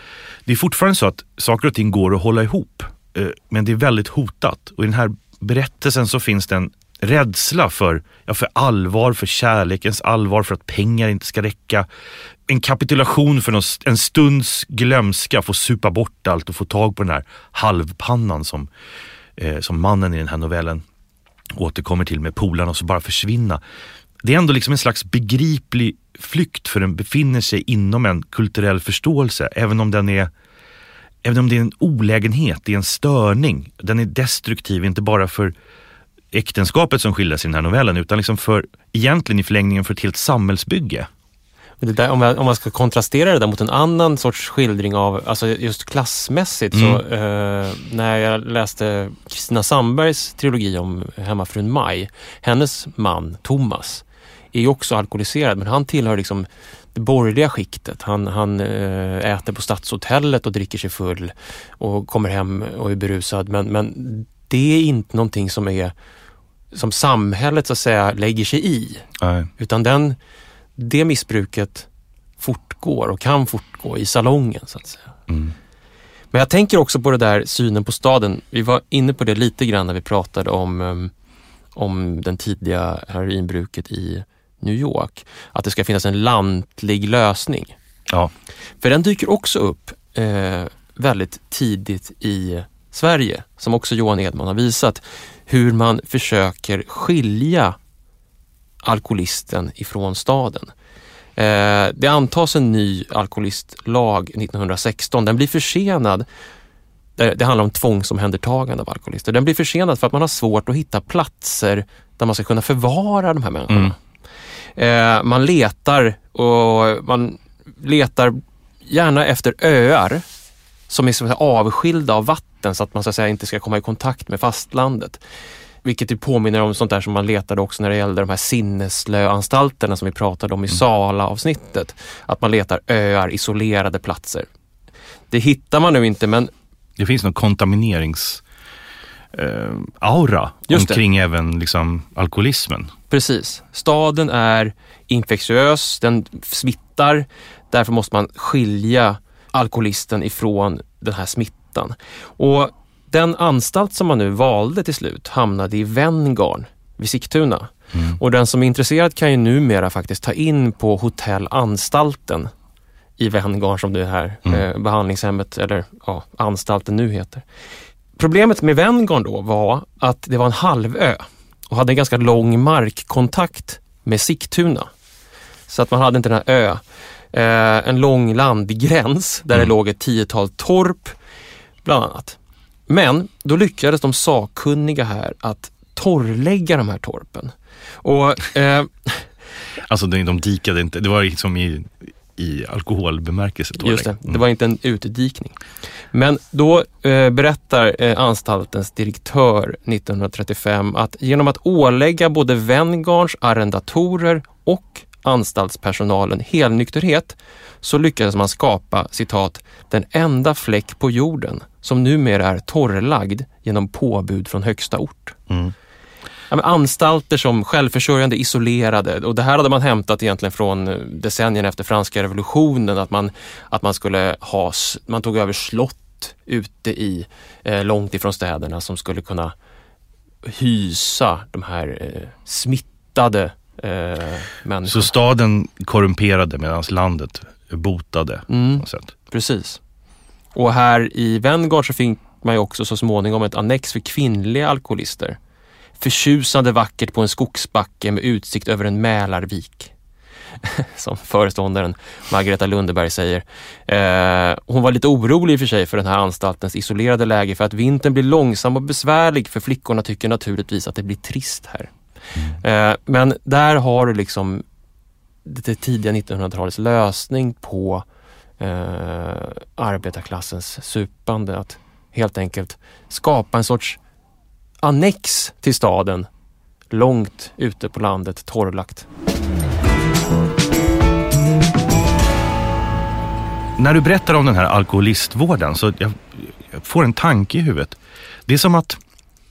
Det är fortfarande så att saker och ting går att hålla ihop. Eh, men det är väldigt hotat. Och i den här berättelsen så finns det en rädsla för, ja, för allvar, för kärlekens allvar, för att pengar inte ska räcka. En kapitulation för en stunds glömska, få supa bort allt och få tag på den här halvpannan som, eh, som mannen i den här novellen återkommer till med polarna och så bara försvinna. Det är ändå liksom en slags begriplig flykt för den befinner sig inom en kulturell förståelse, även om den är Även om det är en olägenhet, det är en störning. Den är destruktiv, inte bara för äktenskapet som skildras i den här novellen utan liksom för, egentligen i förlängningen för ett helt samhällsbygge. Där, om, man, om, man, ska kontrastera det där mot en annan sorts skildring av, alltså just klassmässigt, mm. så eh, när jag läste Kristina Sandbergs trilogi om hemmafrun Maj, hennes man Thomas är ju också alkoholiserad men han tillhör liksom det borgerliga skiktet. Han, han eh, äter på stadshotellet och dricker sig full och kommer hem och är berusad men, men det är inte någonting som är som samhället så att säga lägger sig i. Nej. Utan den, det missbruket fortgår och kan fortgå i salongen så att säga. Mm. Men jag tänker också på det där synen på staden. Vi var inne på det lite grann när vi pratade om, um, om den tidiga heroinbruket i New York. Att det ska finnas en lantlig lösning. Ja. För den dyker också upp eh, väldigt tidigt i Sverige, som också Johan Edman har visat hur man försöker skilja alkoholisten ifrån staden. Eh, det antas en ny alkoholistlag 1916. Den blir försenad. Det handlar om tvångsomhändertagande av alkoholister. Den blir försenad för att man har svårt att hitta platser där man ska kunna förvara de här människorna. Eh, man letar och man letar gärna efter öar som är avskilda av vatten så att man så att säga, inte ska komma i kontakt med fastlandet. Vilket ju påminner om sånt där som man letade också när det gällde de här sinneslöanstalterna som vi pratade om i Sala-avsnittet. Att man letar öar, isolerade platser. Det hittar man nu inte men Det finns någon kontamineringsaura eh, aura Just det. omkring även liksom, alkoholismen. Precis. Staden är infektiös, den smittar. Därför måste man skilja alkoholisten ifrån den här smittan. Och den anstalt som man nu valde till slut hamnade i Venngarn vid Sigtuna. Och den som är intresserad kan ju numera faktiskt ta in på Hotell Anstalten i Venngarn som det här eh, behandlingshemmet eller ja, anstalten nu heter. Problemet med Venngarn då var att det var en halvö och hade en ganska lång markkontakt med Sigtuna. Så att man hade inte den här ö. Eh, en lång landgräns där det låg ett tiotal torp bland annat. Men då lyckades de sakkunniga här att torrlägga de här torpen. Och eh, Alltså de, de dikade inte, det var liksom i, i alkoholbemärkelse. då, Just det, det var inte en utdikning. Men då eh, berättar eh, anstaltens direktör 1935 att genom att ålägga både Venngarns arrendatorer och anstaltspersonalen helnykterhet så lyckades man skapa citat, den enda fläck på jorden som numera är torrlagd genom påbud från högsta ort. Mm. Ja, anstalter som självförsörjande, isolerade och det här hade man hämtat egentligen från eh, decennierna efter franska revolutionen. Att man, att man skulle ha, man tog över slott ute i, eh, långt ifrån städerna som skulle kunna hysa de här eh, smittade eh, Så staden korrumperade medan landet botade Mm, precis. Och här i Venngarn så fick man ju också så småningom ett annex för kvinnliga alkoholister. Förtjusande vackert på en skogsbacke med utsikt över en Mälarvik. Som föreståndaren Margareta Lundeberg säger. Eh, hon var lite orolig i och för sig för den här anstaltens isolerade läge för att vintern blir långsam och besvärlig för flickorna tycker naturligtvis att det blir trist här. Eh, men där har du liksom det det tidiga 1900-talets lösning på eh, arbetarklassens supande. Att helt enkelt skapa en sorts annex till staden långt ute på landet, torrlagt. När du berättar om den här alkoholistvården så jag, jag får en tanke i huvudet. Det är som att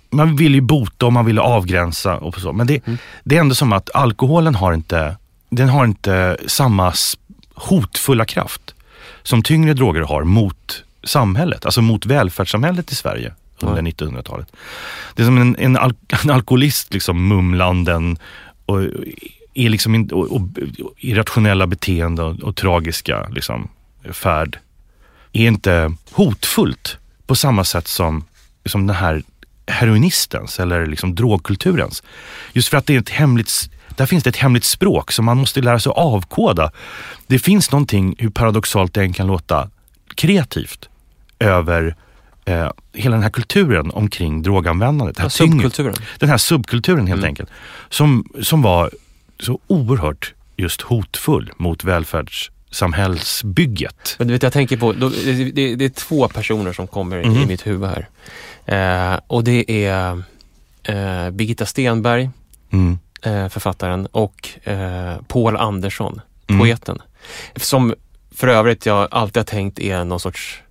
man vill ju bota och man vill avgränsa och så. Men det, det är ändå som att alkoholen har inte, den har inte samma hotfulla kraft som tyngre droger har mot samhället, alltså mot välfärdssamhället i Sverige under 1900-talet. Det är som en, en, al en alkoholist liksom mumlanden och, är liksom in, och, och, irrationella beteenden och, och tragiska liksom, färd är inte hotfullt på samma sätt som, som den här heroinistens eller liksom drogkulturens. Just för att det är ett hemligt, där finns det ett hemligt språk som man måste lära sig avkoda. Det finns någonting, hur paradoxalt det än kan låta, kreativt över eh, hela den här kulturen omkring droganvändandet. Det här Ja, subkulturen. Den här subkulturen helt Mm. enkelt. Som, som var så oerhört just hotfull mot välfärdssamhällsbygget. Men du vet, jag tänker på, då, det, det, det är två personer som kommer i Mhm. mitt huvud här. Eh, och det är eh, Birgitta Stenberg, Mm. eh, författaren, och eh, Paul Andersson, Mm. poeten. Som för övrigt jag alltid har tänkt är någon sorts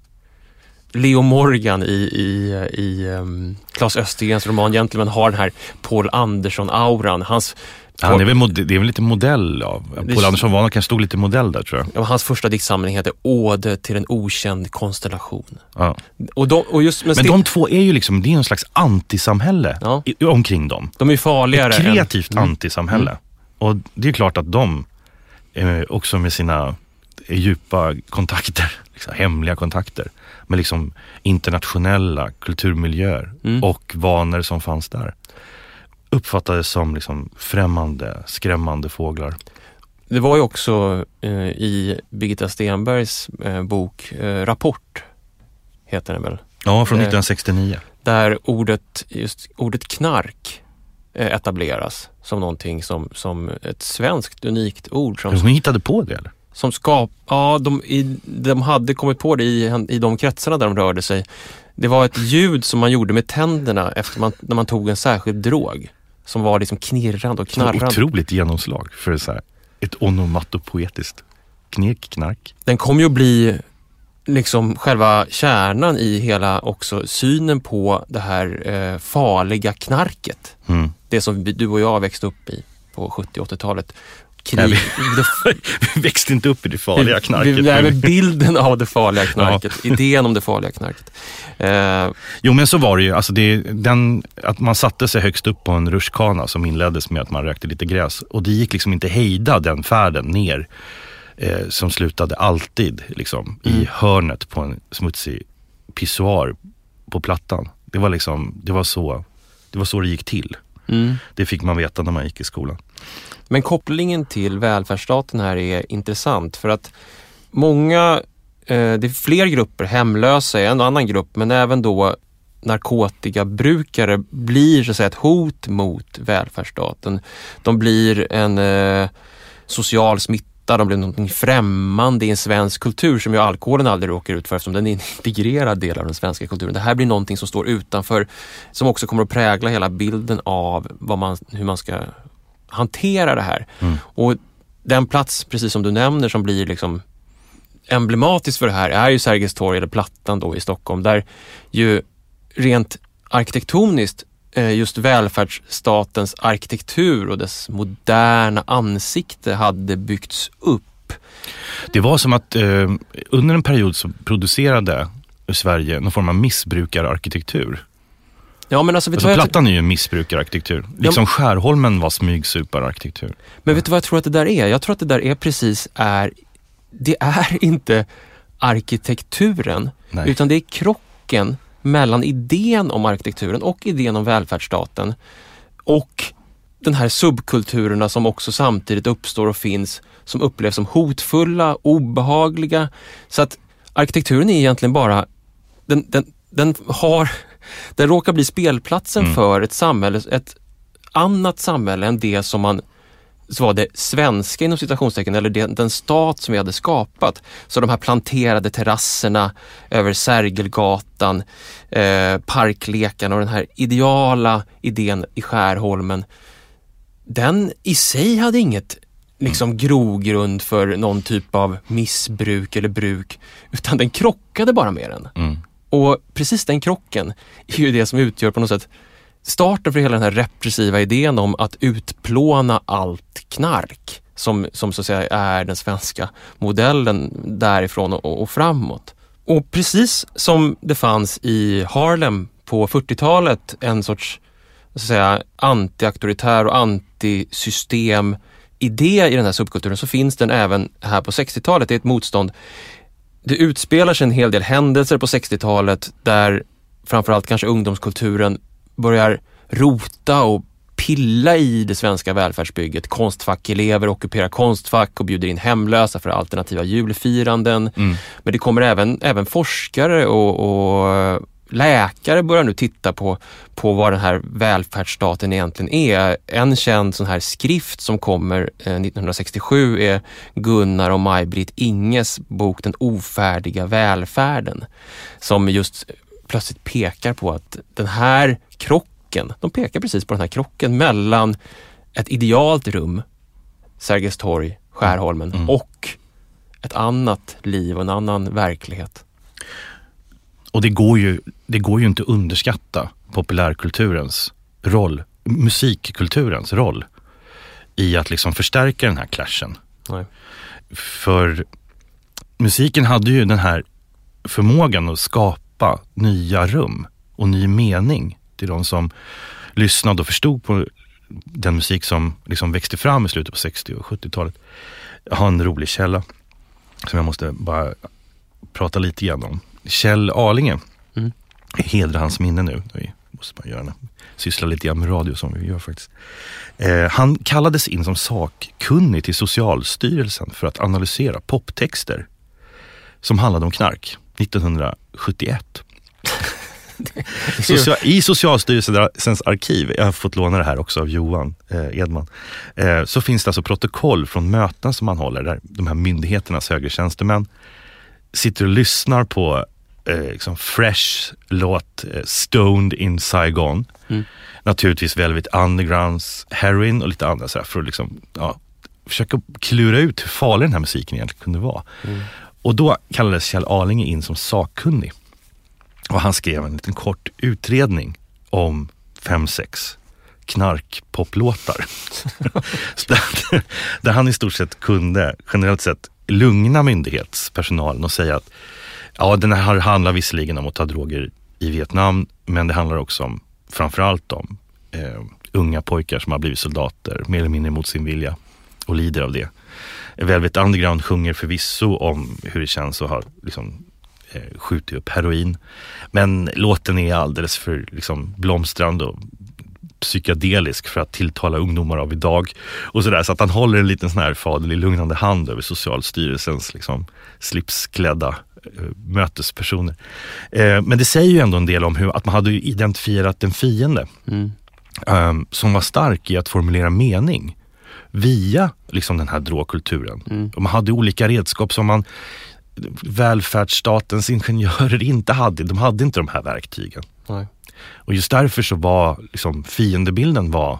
Leo Morgan i, i, i um, Claes Östergrens roman Gentleman har den här Paul Andersson-auran. Hans, Han är väl, mod- det är väl lite modell av, Paul Andersson var kan stod lite modell där tror jag. ja, hans första diktsamling heter Ode till en okänd konstellation. Ja. Och, de, och just Men Sten- de två är ju liksom, det är en slags antisamhälle Ja. i, omkring dem. de är ju farligare Ett kreativt. Mm. antisamhälle. Och det är klart att de, eh, också med sina eh, djupa kontakter, liksom, hemliga kontakter, med liksom internationella kulturmiljöer Mm. och vanor som fanns där, uppfattades som liksom främmande, skrämmande fåglar. Det var ju också eh, i Birgitta Stenbergs eh, bok eh, Rapport, heter den väl? Ja, från Eh. 1969. Där ordet, just ordet knark eh, etableras som någonting som, som ett svenskt unikt ord. Som, Hon hittade på det eller? som skap, ja, de, i, de hade kommit på det i, i de kretsarna där de rörde sig. Det var ett ljud som man gjorde med tänderna efter man, när man tog en särskild drog. Som var liksom knirrande och knarrande. otroligt genomslag för så här, ett onomatopoetiskt knek, knark. Den kommer ju att bli liksom själva kärnan i hela också synen på det här eh, farliga knarket. Mm. Det som vi, du och jag växte upp i på 70 80-talet. Krig. Nej, Vi växte inte upp i det farliga knarket. Vi, men bilden av det farliga knarket, idén om det farliga knarket. Eh, Jo men så var det ju, alltså det, den, att man satte sig högst upp på en rutschkana som inleddes med att man rökte lite gräs och det gick liksom inte hejda den färden ner eh, som slutade alltid liksom, Mm. i hörnet på en smutsig pissoar på plattan. Det var liksom, det var så det, var så det gick till. mm. Det fick man veta när man gick i skolan. Men kopplingen till välfärdsstaten här är intressant för att många, eh, det är fler grupper, hemlösa är en annan grupp, men även då narkotikabrukare blir så att säga ett hot mot välfärdsstaten. De blir en eh, social smitta, de blir någonting främmande i en svensk kultur som ju alkoholen aldrig råkar ut för eftersom den är en integrerad del av den svenska kulturen. Det här blir någonting som står utanför, som också kommer att prägla hela bilden av vad man, hur man ska hantera det här. Mm. Och den plats, precis som du nämner, som blir liksom emblematisk för det här är ju Sergels torg, eller Plattan då i Stockholm, där ju rent arkitektoniskt eh, just välfärdsstatens arkitektur och dess moderna ansikte hade byggts upp. Det var som att eh, under en period så producerade Sverige någon form av missbrukararkitektur. Ja men alltså, vet Alltså, plattan är ju missbrukararkitektur. Liksom Skärholmen var smygsupararkitektur. men vet du vad jag tror att det där är? Jag tror att det där är precis är, det är inte arkitekturen, Nej. utan det är krocken mellan idén om arkitekturen och idén om välfärdsstaten och den här subkulturerna som också samtidigt uppstår och finns som upplevs som hotfulla, obehagliga. Så att arkitekturen är egentligen bara, den, den, den har, den råkar bli spelplatsen Mm. för ett samhälle, ett annat samhälle än det som man så var det svenska inom citationstecken eller det, den stat som vi hade skapat. Så de här planterade terrasserna över Sergelgatan, eh, parklekarna och den här ideala idén i Skärholmen. Den i sig hade inget liksom grogrund för någon typ av missbruk eller bruk, utan den krockade bara med den. Mm. Och precis den krocken är ju det som utgör på något sätt starten för hela den här repressiva idén om att utplåna allt knark som, som så att säga är den svenska modellen därifrån och, och framåt. Och precis som det fanns i Harlem på 40-talet en sorts så att säga, anti-auktoritär och antisystem idé i den här subkulturen så finns den även här på 60-talet. Det är ett motstånd det utspelar sig en hel del händelser på 60-talet där framförallt kanske ungdomskulturen börjar rota och pilla i det svenska välfärdsbygget. Konstfackelever ockuperar Konstfack och bjuder in hemlösa för alternativa julfiranden. Mm. Men det kommer även, även forskare och, och läkare börjar nu titta på, på vad den här välfärdsstaten egentligen är. En känd sån här skrift som kommer eh, 1967 är Gunnar och Maj-Britt Inges bok Den ofärdiga välfärden. Som just plötsligt pekar på att den här krocken, de pekar precis på den här krocken mellan ett idealt rum, Sergels torg, Skärholmen Mm. och ett annat liv och en annan verklighet. Och det går, ju, det går ju inte att underskatta populärkulturens roll, musikkulturens roll i att liksom förstärka den här clashen. Nej. För musiken hade ju den här förmågan att skapa nya rum och ny mening till de som lyssnade och förstod på den musik som liksom växte fram i slutet på 60 och 70-talet. Jag har en rolig källa som jag måste bara prata lite grann om. Kjell Arlinge, Mm. hedra hans minne nu. Vi måste man göra det. Syssla lite grann med radio som vi gör faktiskt. Eh, han kallades in som sakkunnig till Socialstyrelsen för att analysera poptexter som handlade om knark 1971. Social, I Socialstyrelsens arkiv, jag har fått låna det här också av Johan eh, Edman, eh, så finns det alltså protokoll från möten som man håller där de här myndigheternas högre tjänstemän sitter och lyssnar på eh, liksom fresh låt eh, Stoned in Saigon. Mm. Naturligtvis Velvet Undergrounds Heroin och lite andra så här, för att liksom, ja, försöka klura ut hur farlig den här musiken egentligen kunde vara. Mm. Och då kallades Kjell Arlinge in som sakkunnig. Och han skrev en liten kort utredning om fem, sex knarkpoplåtar. där, där han i stort sett kunde, generellt sett, lugna myndighetspersonalen och säga att ja, den här handlar visserligen om att ta droger i Vietnam, men det handlar också om, framförallt om eh, unga pojkar som har blivit soldater, mer eller mindre mot sin vilja och lider av det. Velvet Underground sjunger förvisso om hur det känns att ha liksom, eh, skjutit upp heroin. Men låten är alldeles för liksom, blomstrande och psykedelisk för att tilltala ungdomar av idag. Och sådär, så att han håller en liten sån här faderlig lugnande hand över Socialstyrelsens liksom, slipsklädda mötespersoner. Eh, men det säger ju ändå en del om hur, att man hade identifierat en fiende Mm. eh, som var stark i att formulera mening via liksom, den här drogkulturen. Mm. Och man hade olika redskap som man välfärdsstatens ingenjörer inte hade. De hade inte de här verktygen. Nej. Och just därför så var liksom, fiendebilden var,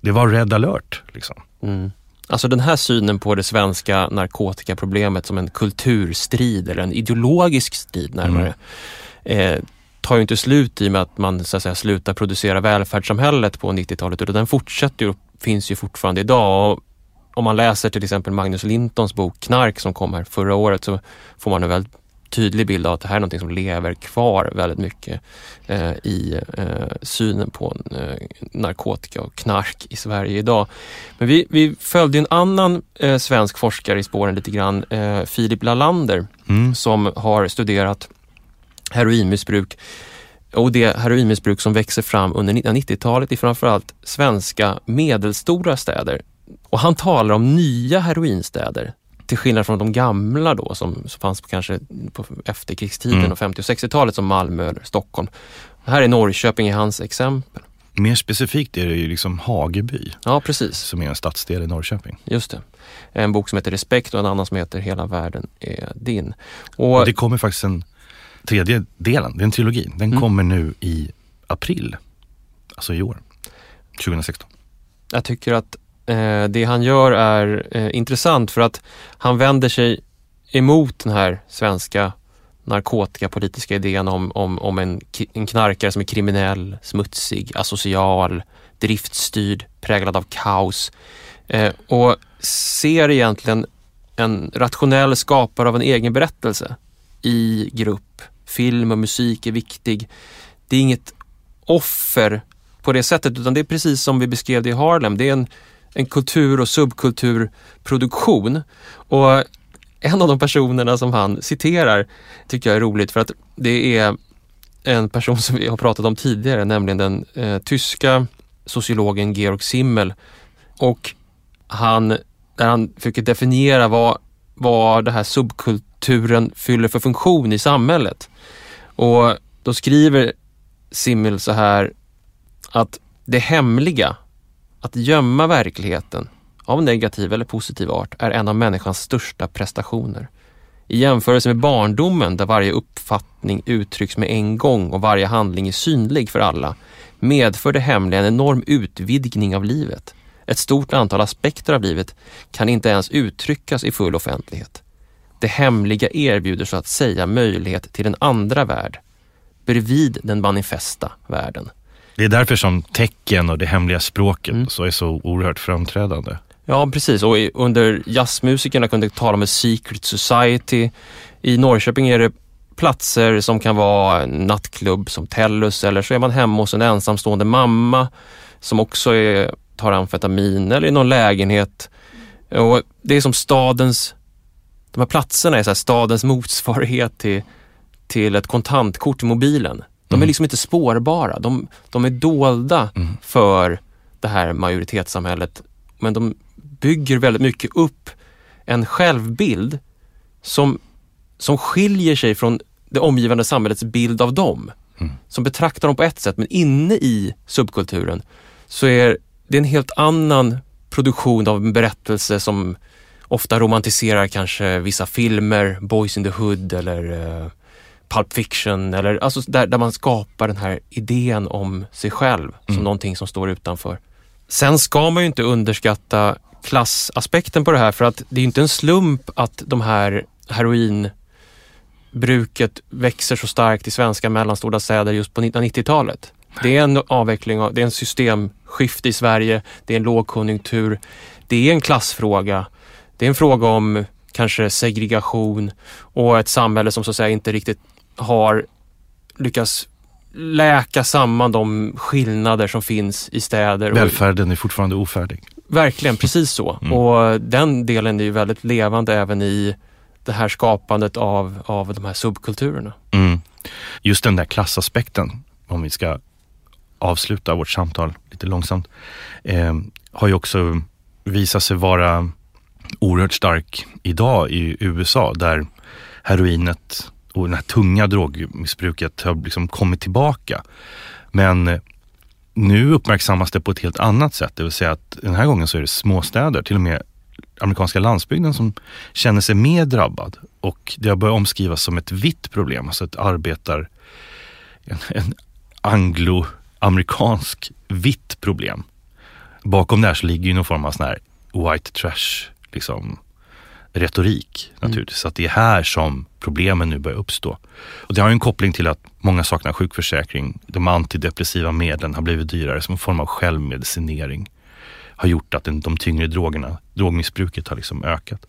det var red alert. Liksom. Mm. Alltså den här synen på det svenska narkotikaproblemet som en kulturstrid eller en ideologisk strid närmare eh, tar ju inte slut i och med att man så att säga, slutar producera välfärdssamhället på 90-talet utan den fortsätter och finns ju fortfarande idag. Och om man läser till exempel Magnus Lintons bok Knark som kom här förra året så får man en väldigt tydlig bild av att det här är något som lever kvar väldigt mycket eh, i eh, synen på eh, narkotika och knark i Sverige idag. Men vi, vi följde en annan eh, svensk forskare i spåren lite grann, eh, Filip Lalander, Mm. som har studerat heroinmissbruk och det heroinmissbruk som växer fram under 1990-talet i framförallt svenska medelstora städer. Och han talar om nya heroinstäder till skillnad från de gamla då som, som fanns på kanske på efterkrigstiden Mm. och 50 och 60-talet som Malmö eller Stockholm. Här är Norrköping i hans exempel. Mer specifikt är det ju liksom Hageby Ja, precis. som är en stadsdel i Norrköping. Just det. En bok som heter Respekt och en annan som heter Hela världen är din. Och, Och det kommer faktiskt en tredje delen, det är en trilogi. Den Mm. kommer nu i april, alltså i år, 2016. Jag tycker att Eh, det han gör är eh, intressant för att han vänder sig emot den här svenska narkotikapolitiska idén om, om, om en, en knarkare som är kriminell, smutsig, asocial, driftstyrd, präglad av kaos. Eh, och ser egentligen en rationell skapare av en egen berättelse i grupp. Film och musik är viktig. Det är inget offer på det sättet utan det är precis som vi beskrev det i Harlem. Det är en, en kultur och subkulturproduktion. Och en av de personerna som han citerar tycker jag är roligt för att det är en person som vi har pratat om tidigare, nämligen den eh, tyska sociologen Georg Simmel. Och han, där han försöker definiera vad, vad det här subkulturen fyller för funktion i samhället. Och då skriver Simmel så här att det hemliga, att gömma verkligheten av negativ eller positiv art är en av människans största prestationer. I jämförelse med barndomen där varje uppfattning uttrycks med en gång och varje handling är synlig för alla medför det hemliga en enorm utvidgning av livet. Ett stort antal aspekter av livet kan inte ens uttryckas i full offentlighet. Det hemliga erbjuder så att säga möjlighet till en andra värld bredvid den manifesta världen. Det är därför som tecken och det hemliga språket Mm. så är så oerhört framträdande. Ja, precis. Och i- under jazzmusikerna kunde tala om en secret society. I Norrköping är det platser som kan vara en nattklubb som Tellus eller så är man hemma hos en ensamstående mamma som också är, tar amfetamin eller i någon lägenhet. Och det är som stadens, de här platserna är så här stadens motsvarighet till, till ett kontantkort i mobilen. De är Mm. liksom inte spårbara. De, de är dolda Mm. för det här majoritetssamhället. Men de bygger väldigt mycket upp en självbild som, som skiljer sig från det omgivande samhällets bild av dem. som betraktar dem på ett sätt men inne i subkulturen så är det en helt annan produktion av en berättelse som ofta romantiserar kanske vissa filmer, Boys in the Hood eller uh, Pulp Fiction eller alltså där, där man skapar den här idén om sig själv som Mm. någonting som står utanför. Sen ska man ju inte underskatta klassaspekten på det här för att det är inte en slump att de här heroinbruket växer så starkt i svenska mellanstora städer just på 1990-talet. Det är en avveckling, av, det är en systemskifte i Sverige, det är en lågkonjunktur, det är en klassfråga, det är en fråga om kanske segregation och ett samhälle som så att säga inte riktigt har lyckats läka samman de skillnader som finns i städer. Välfärden är fortfarande ofärdig. Verkligen, precis så. Mm. Och den delen är ju väldigt levande även i det här skapandet av, av de här subkulturerna. Mm. Just den där klassaspekten, om vi ska avsluta vårt samtal lite långsamt, eh, har ju också visat sig vara oerhört stark idag i USA där heroinet och det här tunga drogmissbruket har liksom kommit tillbaka. Men eh, nu uppmärksammas det på ett helt annat sätt, det vill säga att den här gången så är det småstäder, till och med amerikanska landsbygden som känner sig mer drabbad och det har börjat omskrivas som ett vitt problem, alltså ett arbetar, en, en angloamerikansk vitt problem. Bakom det här så ligger ju någon form av sån här white trash liksom, retorik naturligtvis. Att det är här som problemen nu börjar uppstå. Och det har ju en koppling till att många saknar sjukförsäkring. De antidepressiva medlen har blivit dyrare som en form av självmedicinering. Har gjort att den, de tyngre drogerna, drogmissbruket har liksom ökat.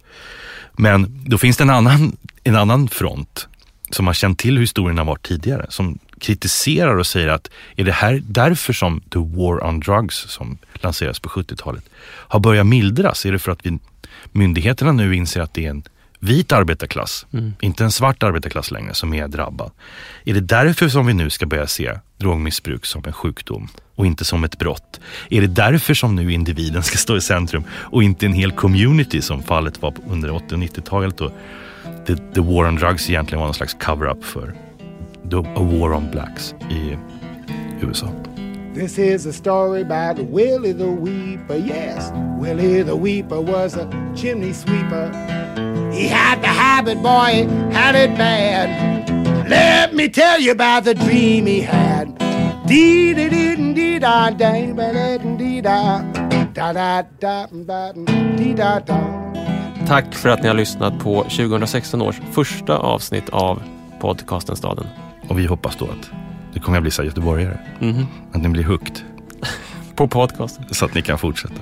Men då finns det en annan, en annan front som har känt till hur historien har varit tidigare. Som kritiserar och säger att är det här därför som the war on drugs som lanserades på 70-talet har börjat mildras? Är det för att vi, myndigheterna nu inser att det är en vit arbetarklass, inte en svart arbetarklass längre som är drabbad? Är det därför som vi nu ska börja se drogmissbruk som en sjukdom och inte som ett brott? Är det därför som nu individen ska stå i centrum och inte en hel community som fallet var under 80 och 90-talet då the, the war on drugs egentligen var någon slags cover-up för the, a war on blacks i USA. This is a story about Willie the Weeper. Yes, Willie the Weeper was a chimney sweeper. He had the habit, boy, he had it bad. Let me tell you about the dream he had. Dee dee dee dee da da ba dee da da da da da dee da da. Tack för att ni har lyssnat på 2016 års första avsnitt av podcasten Staden. Och vi hoppas då att det kommer att bli så här göteborgare. Mhm. Att ni blir hooked På podcasten. så att ni kan fortsätta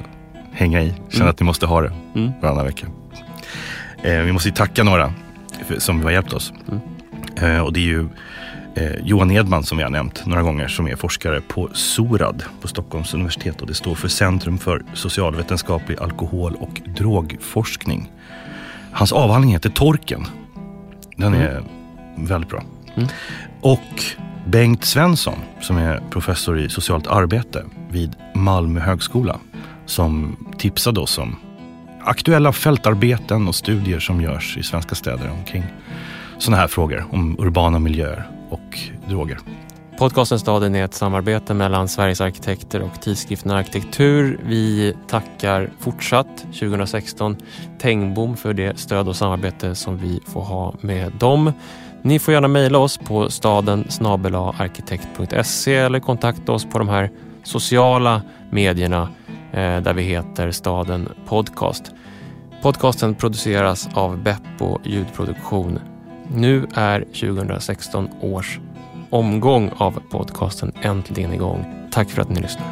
hänga i. Känna Mm. att ni måste ha det Mm. varannan vecka. Eh, vi måste ju tacka några för, som har hjälpt oss. Mm. Eh, och det är ju eh, Johan Edman som vi har nämnt några gånger som är forskare på SORAD på Stockholms universitet och det står för Centrum för socialvetenskaplig alkohol och drogforskning. Hans avhandling heter Torken. Den är väldigt bra. Mm. Och Bengt Svensson som är professor i socialt arbete vid Malmö högskola som tipsade oss om aktuella fältarbeten och studier som görs i svenska städer omkring sådana här frågor om urbana miljöer och droger. Podcasten Staden är ett samarbete mellan Sveriges arkitekter och tidskriften Arkitektur. Vi tackar fortsatt 2016 Tengbom för det stöd och samarbete som vi får ha med dem. Ni får gärna mejla oss på staden arkitekt.se eller kontakta oss på de här sociala medierna eh, där vi heter Staden Podcast. Podcasten produceras av Beppo ljudproduktion. Nu är 2016 års omgång av podcasten äntligen igång. Tack för att ni lyssnar.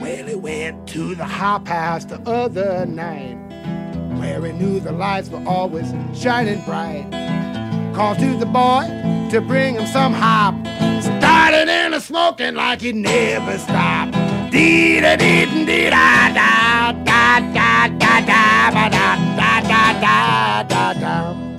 Well, he went to the hop house the other night where he knew the lights were always shining bright. Called to the boy to bring him some hop. Started in a smoking like he never stopped. Dee da dee dee da da da da da da da da da da da da da